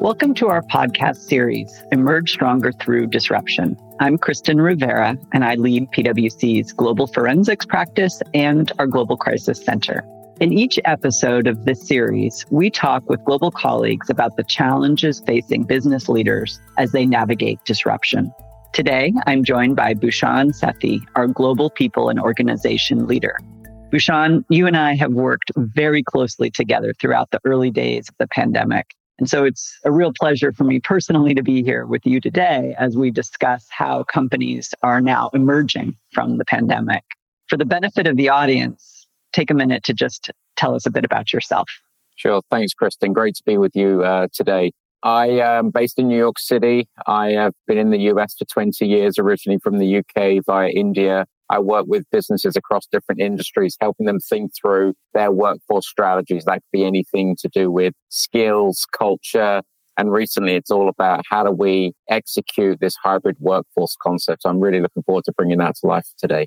Welcome to our podcast series, Emerge Stronger Through Disruption. I'm Kristen Rivera, and I lead PwC's global forensics practice and our Global Crisis Center. In each episode of this series, we talk with global colleagues about the challenges facing business leaders as they navigate disruption. Today, I'm joined by Bhushan Sethi, our global people and organization leader. Bhushan, you and I have worked very closely together throughout the early days of the pandemic. And so it's a real pleasure for me personally to be here with you today as we discuss how companies are now emerging from the pandemic. For the benefit of the audience, take a minute to just tell us a bit about yourself. Sure. Thanks, Kristen. Great to be with you uh, today. I am based in New York City. I have been in the US for 20 years, originally from the UK via India. I work with businesses across different industries, helping them think through their workforce strategies. That could be anything to do with skills, culture. And recently it's all about how do we execute this hybrid workforce concept. I'm really looking forward to bringing that to life today.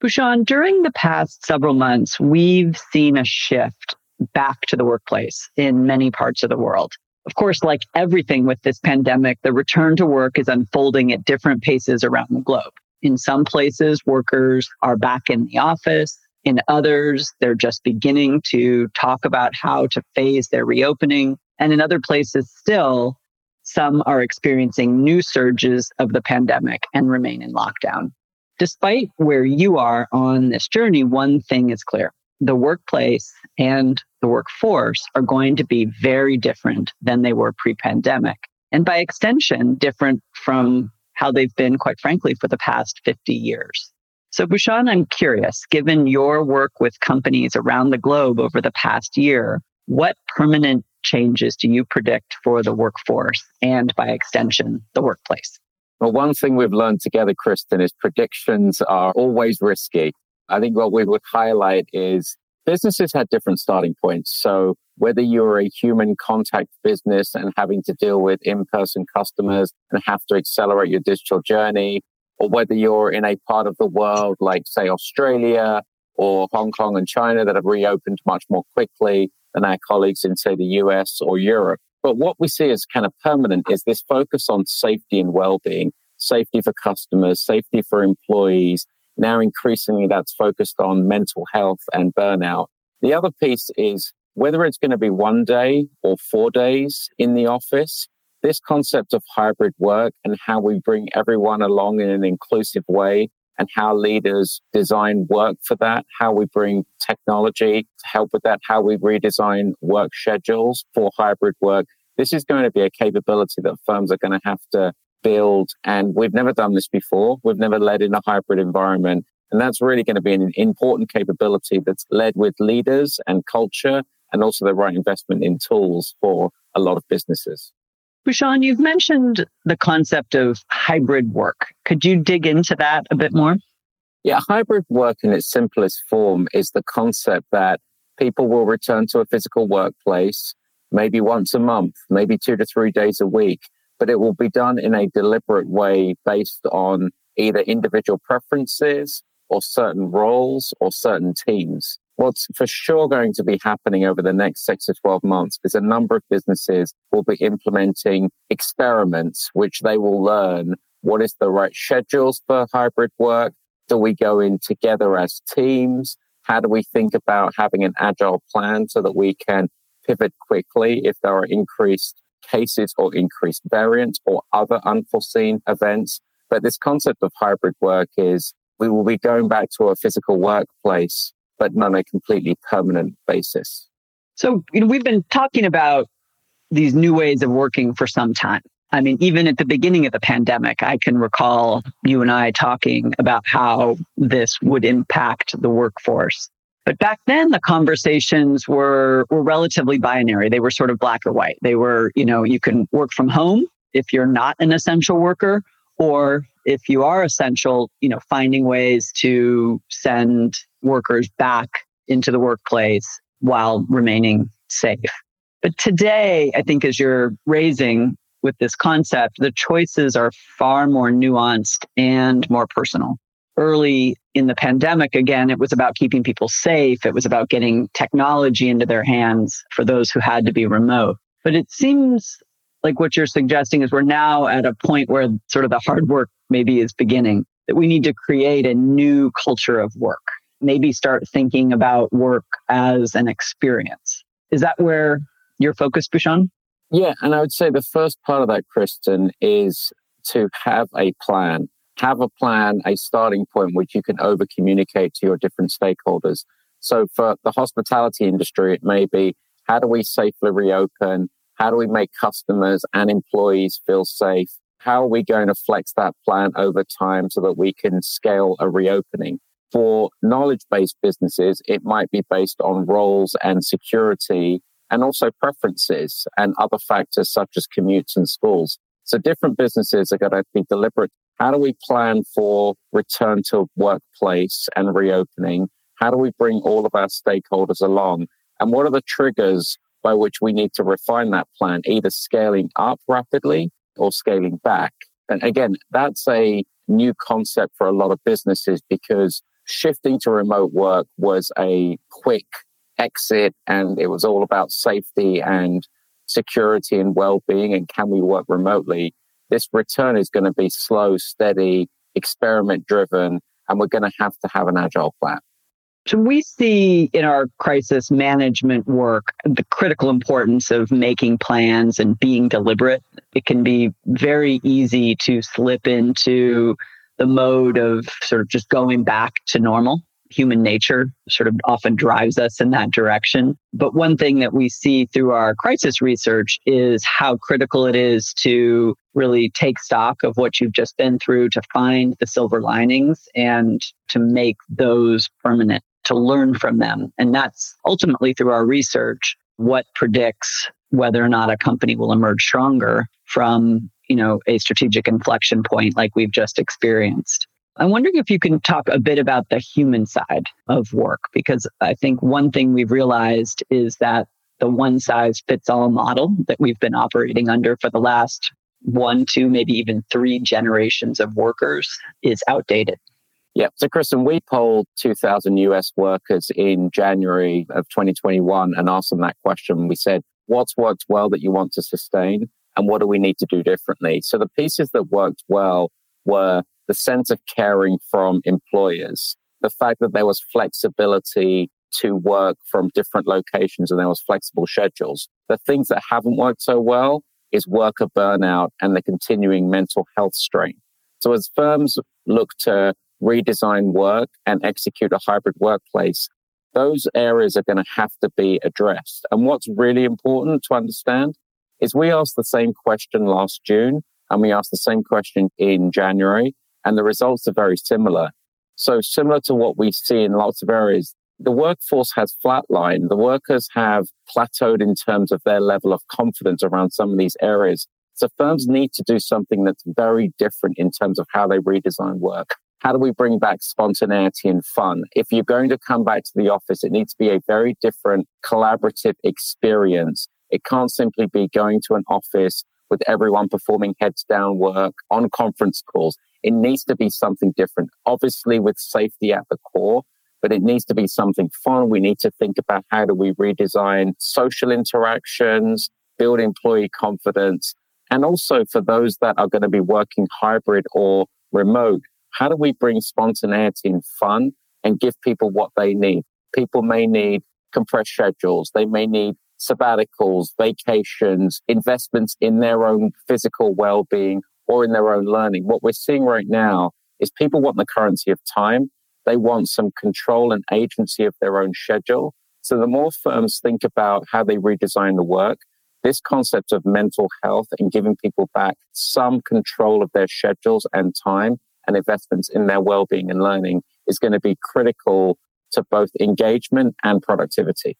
Bhushan, during the past several months, we've seen a shift back to the workplace in many parts of the world. Of course, like everything with this pandemic, the return to work is unfolding at different paces around the globe. In some places, workers are back in the office. In others, they're just beginning to talk about how to phase their reopening. And in other places, still, some are experiencing new surges of the pandemic and remain in lockdown. Despite where you are on this journey, one thing is clear the workplace and the workforce are going to be very different than they were pre pandemic. And by extension, different from how they've been, quite frankly, for the past 50 years. So, Bhushan, I'm curious, given your work with companies around the globe over the past year, what permanent changes do you predict for the workforce and by extension, the workplace? Well, one thing we've learned together, Kristen, is predictions are always risky. I think what we would highlight is businesses had different starting points. So whether you're a human contact business and having to deal with in-person customers and have to accelerate your digital journey, or whether you're in a part of the world like say Australia or Hong Kong and China that have reopened much more quickly than our colleagues in say the US or Europe. But what we see as kind of permanent is this focus on safety and well-being, safety for customers, safety for employees, now, increasingly, that's focused on mental health and burnout. The other piece is whether it's going to be one day or four days in the office, this concept of hybrid work and how we bring everyone along in an inclusive way and how leaders design work for that, how we bring technology to help with that, how we redesign work schedules for hybrid work. This is going to be a capability that firms are going to have to build. And we've never done this before. We've never led in a hybrid environment. And that's really going to be an important capability that's led with leaders and culture and also the right investment in tools for a lot of businesses. Bhushan, you've mentioned the concept of hybrid work. Could you dig into that a bit more? Yeah, hybrid work in its simplest form is the concept that people will return to a physical workplace maybe once a month, maybe two to three days a week but it will be done in a deliberate way based on either individual preferences or certain roles or certain teams. What's for sure going to be happening over the next six to 12 months is a number of businesses will be implementing experiments, which they will learn what is the right schedules for hybrid work. Do we go in together as teams? How do we think about having an agile plan so that we can pivot quickly if there are increased cases or increased variants or other unforeseen events. But this concept of hybrid work is we will be going back to a physical workplace, but not on a completely permanent basis. So, you know, we've been talking about these new ways of working for some time. I mean, even at the beginning of the pandemic, I can recall you and I talking about how this would impact the workforce. But back then, the conversations were, were relatively binary. They were sort of black or white. They were, you know, you can work from home if you're not an essential worker, or if you are essential, you know, finding ways to send workers back into the workplace while remaining safe. But today, I think as you're raising with this concept, the choices are far more nuanced and more personal. Early in the pandemic, again, it was about keeping people safe. It was about getting technology into their hands for those who had to be remote. But it seems like what you're suggesting is we're now at a point where sort of the hard work maybe is beginning, that we need to create a new culture of work, maybe start thinking about work as an experience. Is that where you're focused, Bhushan? Yeah. And I would say the first part of that, Kristen, is to have a plan. Have a plan, a starting point which you can over communicate to your different stakeholders. So for the hospitality industry, it may be how do we safely reopen? How do we make customers and employees feel safe? How are we going to flex that plan over time so that we can scale a reopening? For knowledge based businesses, it might be based on roles and security and also preferences and other factors such as commutes and schools. So different businesses are going to be deliberate. How do we plan for return to workplace and reopening? How do we bring all of our stakeholders along? And what are the triggers by which we need to refine that plan, either scaling up rapidly or scaling back. And again, that's a new concept for a lot of businesses because shifting to remote work was a quick exit and it was all about safety and security and well-being and can we work remotely this return is going to be slow steady experiment driven and we're going to have to have an agile plan so we see in our crisis management work the critical importance of making plans and being deliberate. It can be very easy to slip into the mode of sort of just going back to normal. Human nature sort of often drives us in that direction. But one thing that we see through our crisis research is how critical it is to really take stock of what you've just been through to find the silver linings and to make those permanent to learn from them. And that's ultimately through our research what predicts whether or not a company will emerge stronger from, you know, a strategic inflection point like we've just experienced. I'm wondering if you can talk a bit about the human side of work, because I think one thing we've realized is that the one size fits all model that we've been operating under for the last one, two, maybe even three generations of workers is outdated. Yeah. So, Kristen, we polled 2,000 US workers in January of 2021 and asked them that question. We said, what's worked well that you want to sustain? And what do we need to do differently? So, the pieces that worked well were the sense of caring from employers, the fact that there was flexibility to work from different locations and there was flexible schedules. The things that haven't worked so well is worker burnout and the continuing mental health strain. So as firms look to redesign work and execute a hybrid workplace, those areas are going to have to be addressed. And what's really important to understand is we asked the same question last June and we asked the same question in January and the results are very similar. So similar to what we see in lots of areas, the workforce has flatlined. The workers have plateaued in terms of their level of confidence around some of these areas. So firms need to do something that's very different in terms of how they redesign work. How do we bring back spontaneity and fun? If you're going to come back to the office, it needs to be a very different collaborative experience. It can't simply be going to an office with everyone performing heads down work on conference calls. It needs to be something different, obviously with safety at the core, but it needs to be something fun. We need to think about how do we redesign social interactions, build employee confidence, and also for those that are going to be working hybrid or remote, how do we bring spontaneity and fun and give people what they need? People may need compressed schedules. They may need sabbaticals, vacations, investments in their own physical well-being or in their own learning. What we're seeing right now is people want the currency of time. They want some control and agency of their own schedule. So the more firms think about how they redesign the work, this concept of mental health and giving people back some control of their schedules and time and investments in their well-being and learning is going to be critical to both engagement and productivity.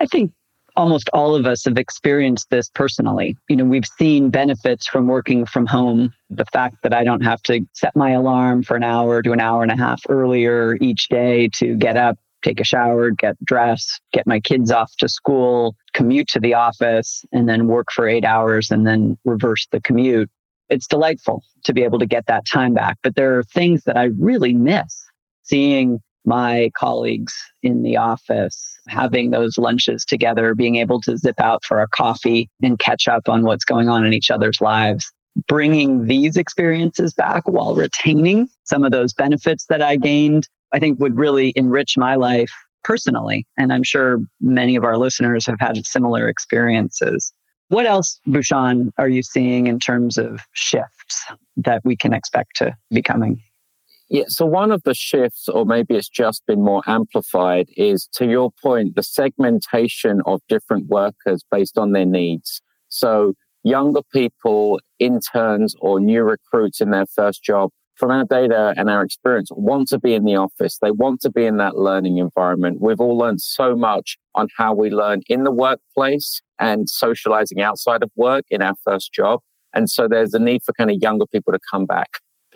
I think almost all of us have experienced this personally. You know, we've seen benefits from working from home. The fact that I don't have to set my alarm for an hour to an hour and a half earlier each day to get up, take a shower, get dressed, get my kids off to school, commute to the office, and then work for eight hours and then reverse the commute it's delightful to be able to get that time back. But there are things that I really miss. seeing my colleagues in the office, having those lunches together, being able to zip out for a coffee and catch up on what's going on in each other's lives. Bringing these experiences back while retaining some of those benefits that I gained, I think would really enrich my life personally. And I'm sure many of our listeners have had similar experiences. What else, Bhushan, are you seeing in terms of shifts that we can expect to be coming? Yeah, so one of the shifts, or maybe it's just been more amplified, is to your point, the segmentation of different workers based on their needs. So younger people, interns, or new recruits in their first job, from our data and our experience, want to be in the office. They want to be in that learning environment. We've all learned so much on how we learn in the workplace and socializing outside of work in our first job. And so there's a need for kind of younger people to come back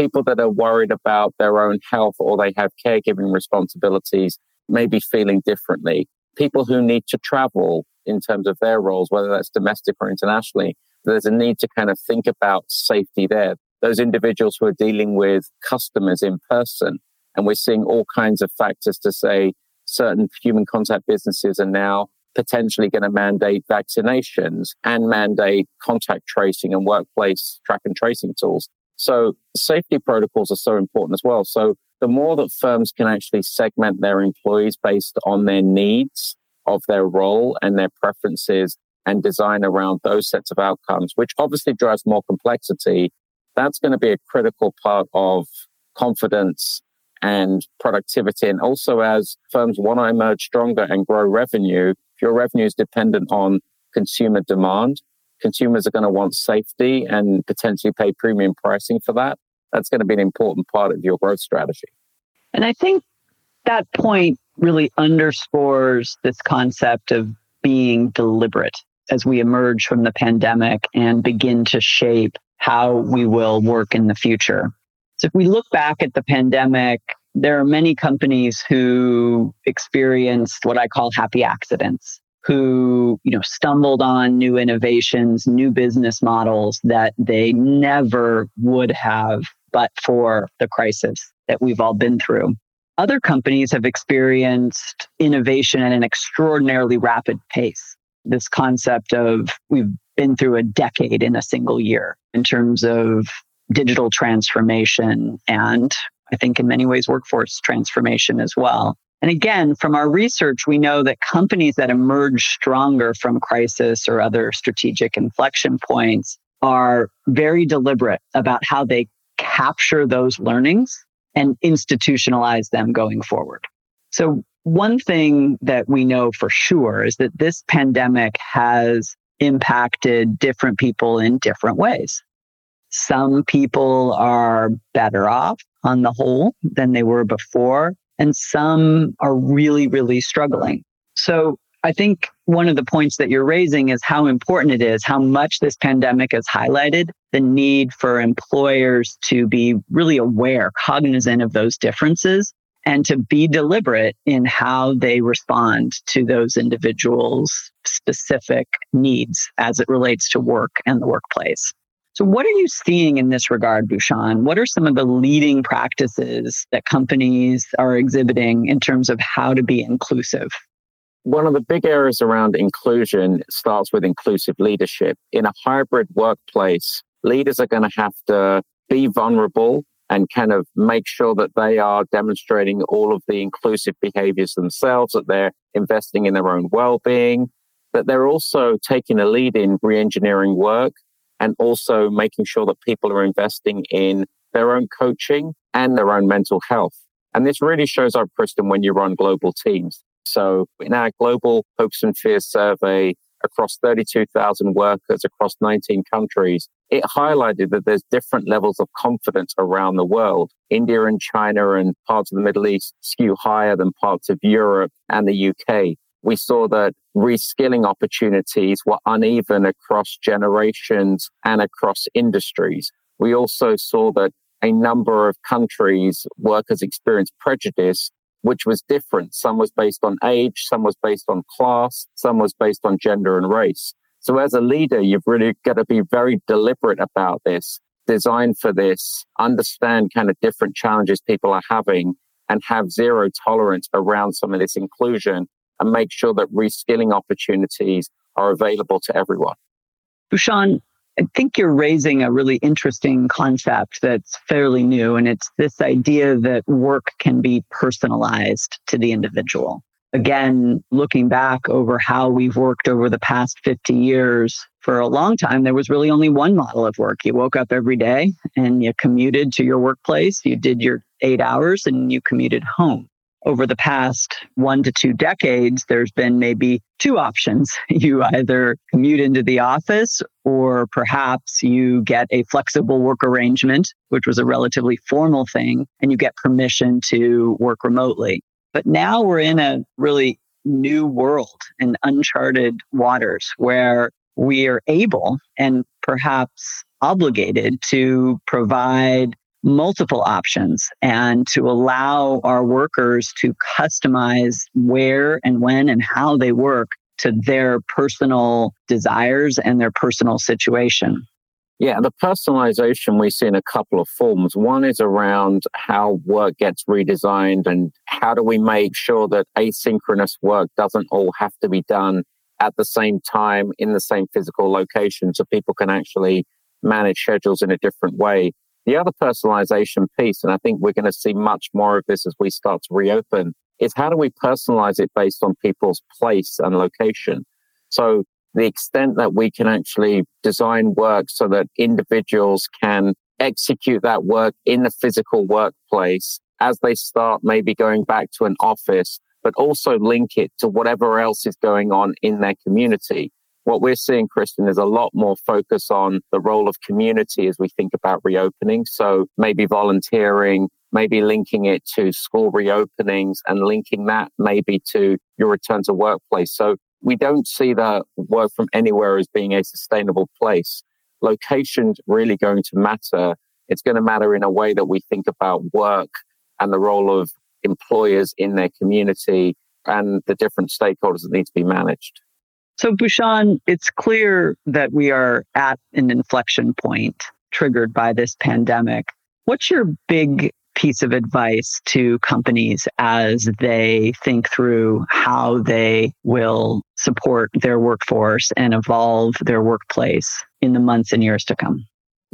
people that are worried about their own health or they have caregiving responsibilities, may be feeling differently. People who need to travel in terms of their roles, whether that's domestic or internationally, there's a need to kind of think about safety there. Those individuals who are dealing with customers in person. And we're seeing all kinds of factors to say certain human contact businesses are now potentially going to mandate vaccinations and mandate contact tracing and workplace track and tracing tools. So safety protocols are so important as well. So the more that firms can actually segment their employees based on their needs of their role and their preferences and design around those sets of outcomes, which obviously drives more complexity, that's going to be a critical part of confidence and productivity. And also as firms want to emerge stronger and grow revenue, if your revenue is dependent on consumer demand, consumers are going to want safety and potentially pay premium pricing for that. That's going to be an important part of your growth strategy. And I think that point really underscores this concept of being deliberate as we emerge from the pandemic and begin to shape how we will work in the future. So if we look back at the pandemic, there are many companies who experienced what I call happy accidents who, you know, stumbled on new innovations, new business models that they never would have but for the crisis that we've all been through. Other companies have experienced innovation at an extraordinarily rapid pace. This concept of we've been through a decade in a single year in terms of digital transformation and I think in many ways workforce transformation as well. And again, from our research, we know that companies that emerge stronger from crisis or other strategic inflection points are very deliberate about how they capture those learnings and institutionalize them going forward. So one thing that we know for sure is that this pandemic has impacted different people in different ways. Some people are better off on the whole than they were before and some are really, really struggling. So I think one of the points that you're raising is how important it is, how much this pandemic has highlighted the need for employers to be really aware, cognizant of those differences and to be deliberate in how they respond to those individuals' specific needs as it relates to work and the workplace. So, what are you seeing in this regard, Bhushan? What are some of the leading practices that companies are exhibiting in terms of how to be inclusive? One of the big areas around inclusion starts with inclusive leadership. In a hybrid workplace, leaders are going to have to be vulnerable and kind of make sure that they are demonstrating all of the inclusive behaviors themselves, that they're investing in their own well-being, that they're also taking a lead in re-engineering work and also making sure that people are investing in their own coaching and their own mental health. And this really shows up, Kristen, when you run global teams. So in our global hopes and fears survey across 32,000 workers across 19 countries, it highlighted that there's different levels of confidence around the world. India and China and parts of the Middle East skew higher than parts of Europe and the UK we saw that reskilling opportunities were uneven across generations and across industries. We also saw that a number of countries, workers experienced prejudice, which was different. Some was based on age, some was based on class, some was based on gender and race. So as a leader, you've really got to be very deliberate about this, design for this, understand kind of different challenges people are having and have zero tolerance around some of this inclusion and make sure that reskilling opportunities are available to everyone. Bhushan, I think you're raising a really interesting concept that's fairly new, and it's this idea that work can be personalized to the individual. Again, looking back over how we've worked over the past 50 years, for a long time, there was really only one model of work. You woke up every day and you commuted to your workplace, you did your eight hours, and you commuted home over the past one to two decades, there's been maybe two options. You either commute into the office or perhaps you get a flexible work arrangement, which was a relatively formal thing, and you get permission to work remotely. But now we're in a really new world in uncharted waters where we are able and perhaps obligated to provide multiple options and to allow our workers to customize where and when and how they work to their personal desires and their personal situation. Yeah, the personalization we see in a couple of forms. One is around how work gets redesigned and how do we make sure that asynchronous work doesn't all have to be done at the same time in the same physical location so people can actually manage schedules in a different way. The other personalization piece, and I think we're going to see much more of this as we start to reopen, is how do we personalize it based on people's place and location? So the extent that we can actually design work so that individuals can execute that work in the physical workplace as they start maybe going back to an office, but also link it to whatever else is going on in their community. What we're seeing, Kristen, is a lot more focus on the role of community as we think about reopening. So maybe volunteering, maybe linking it to school reopenings and linking that maybe to your return to workplace. So we don't see the work from anywhere as being a sustainable place. Location's really going to matter. It's going to matter in a way that we think about work and the role of employers in their community and the different stakeholders that need to be managed. So, Bhushan, it's clear that we are at an inflection point triggered by this pandemic. What's your big piece of advice to companies as they think through how they will support their workforce and evolve their workplace in the months and years to come?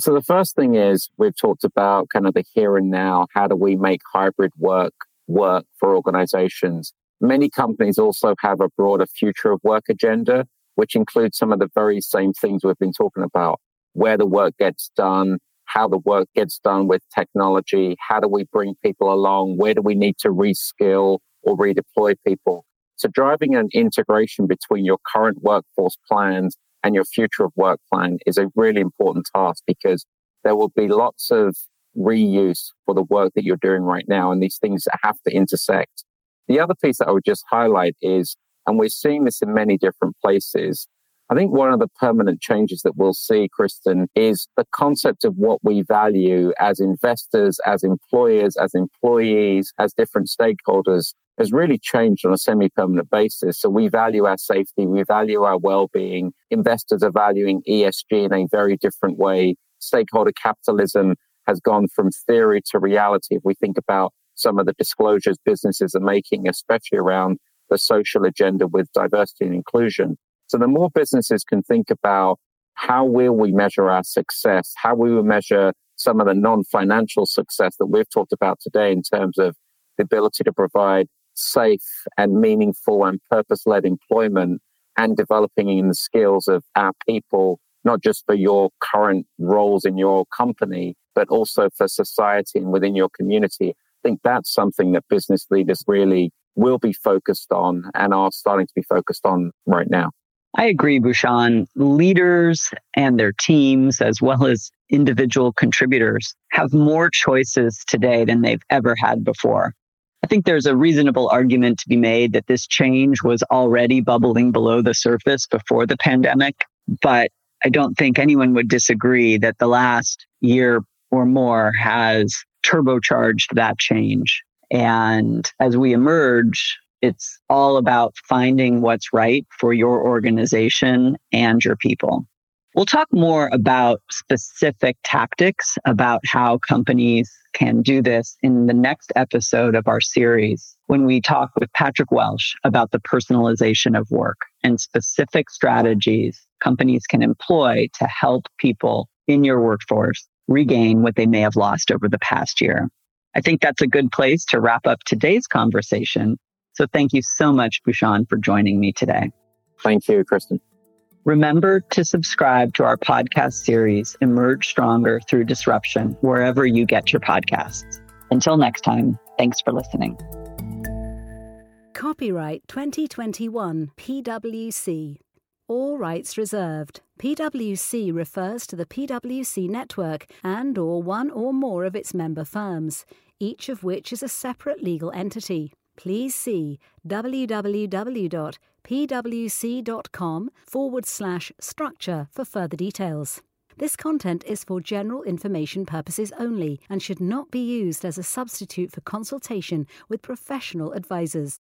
So, the first thing is we've talked about kind of the here and now. How do we make hybrid work work for organizations? Many companies also have a broader future of work agenda, which includes some of the very same things we've been talking about, where the work gets done, how the work gets done with technology, how do we bring people along, where do we need to reskill or redeploy people. So driving an integration between your current workforce plans and your future of work plan is a really important task because there will be lots of reuse for the work that you're doing right now. And these things have to intersect. The other piece that I would just highlight is, and we're seeing this in many different places, I think one of the permanent changes that we'll see, Kristen, is the concept of what we value as investors, as employers, as employees, as different stakeholders has really changed on a semi-permanent basis. So we value our safety, we value our well-being. Investors are valuing ESG in a very different way. Stakeholder capitalism has gone from theory to reality. If we think about some of the disclosures businesses are making, especially around the social agenda with diversity and inclusion. So the more businesses can think about how will we measure our success, how we will measure some of the non-financial success that we've talked about today in terms of the ability to provide safe and meaningful and purpose-led employment and developing in the skills of our people, not just for your current roles in your company, but also for society and within your community think that's something that business leaders really will be focused on and are starting to be focused on right now. I agree, Bhushan. Leaders and their teams, as well as individual contributors, have more choices today than they've ever had before. I think there's a reasonable argument to be made that this change was already bubbling below the surface before the pandemic, but I don't think anyone would disagree that the last year or more has turbocharged that change. And as we emerge, it's all about finding what's right for your organization and your people. We'll talk more about specific tactics about how companies can do this in the next episode of our series when we talk with Patrick Welsh about the personalization of work and specific strategies companies can employ to help people in your workforce regain what they may have lost over the past year. I think that's a good place to wrap up today's conversation. So thank you so much, Bhushan, for joining me today. Thank you, Kristen. Remember to subscribe to our podcast series, Emerge Stronger Through Disruption, wherever you get your podcasts. Until next time, thanks for listening. Copyright 2021 PwC. All rights reserved. PwC refers to the PwC network and or one or more of its member firms, each of which is a separate legal entity. Please see www.pwc.com forward slash structure for further details. This content is for general information purposes only and should not be used as a substitute for consultation with professional advisors.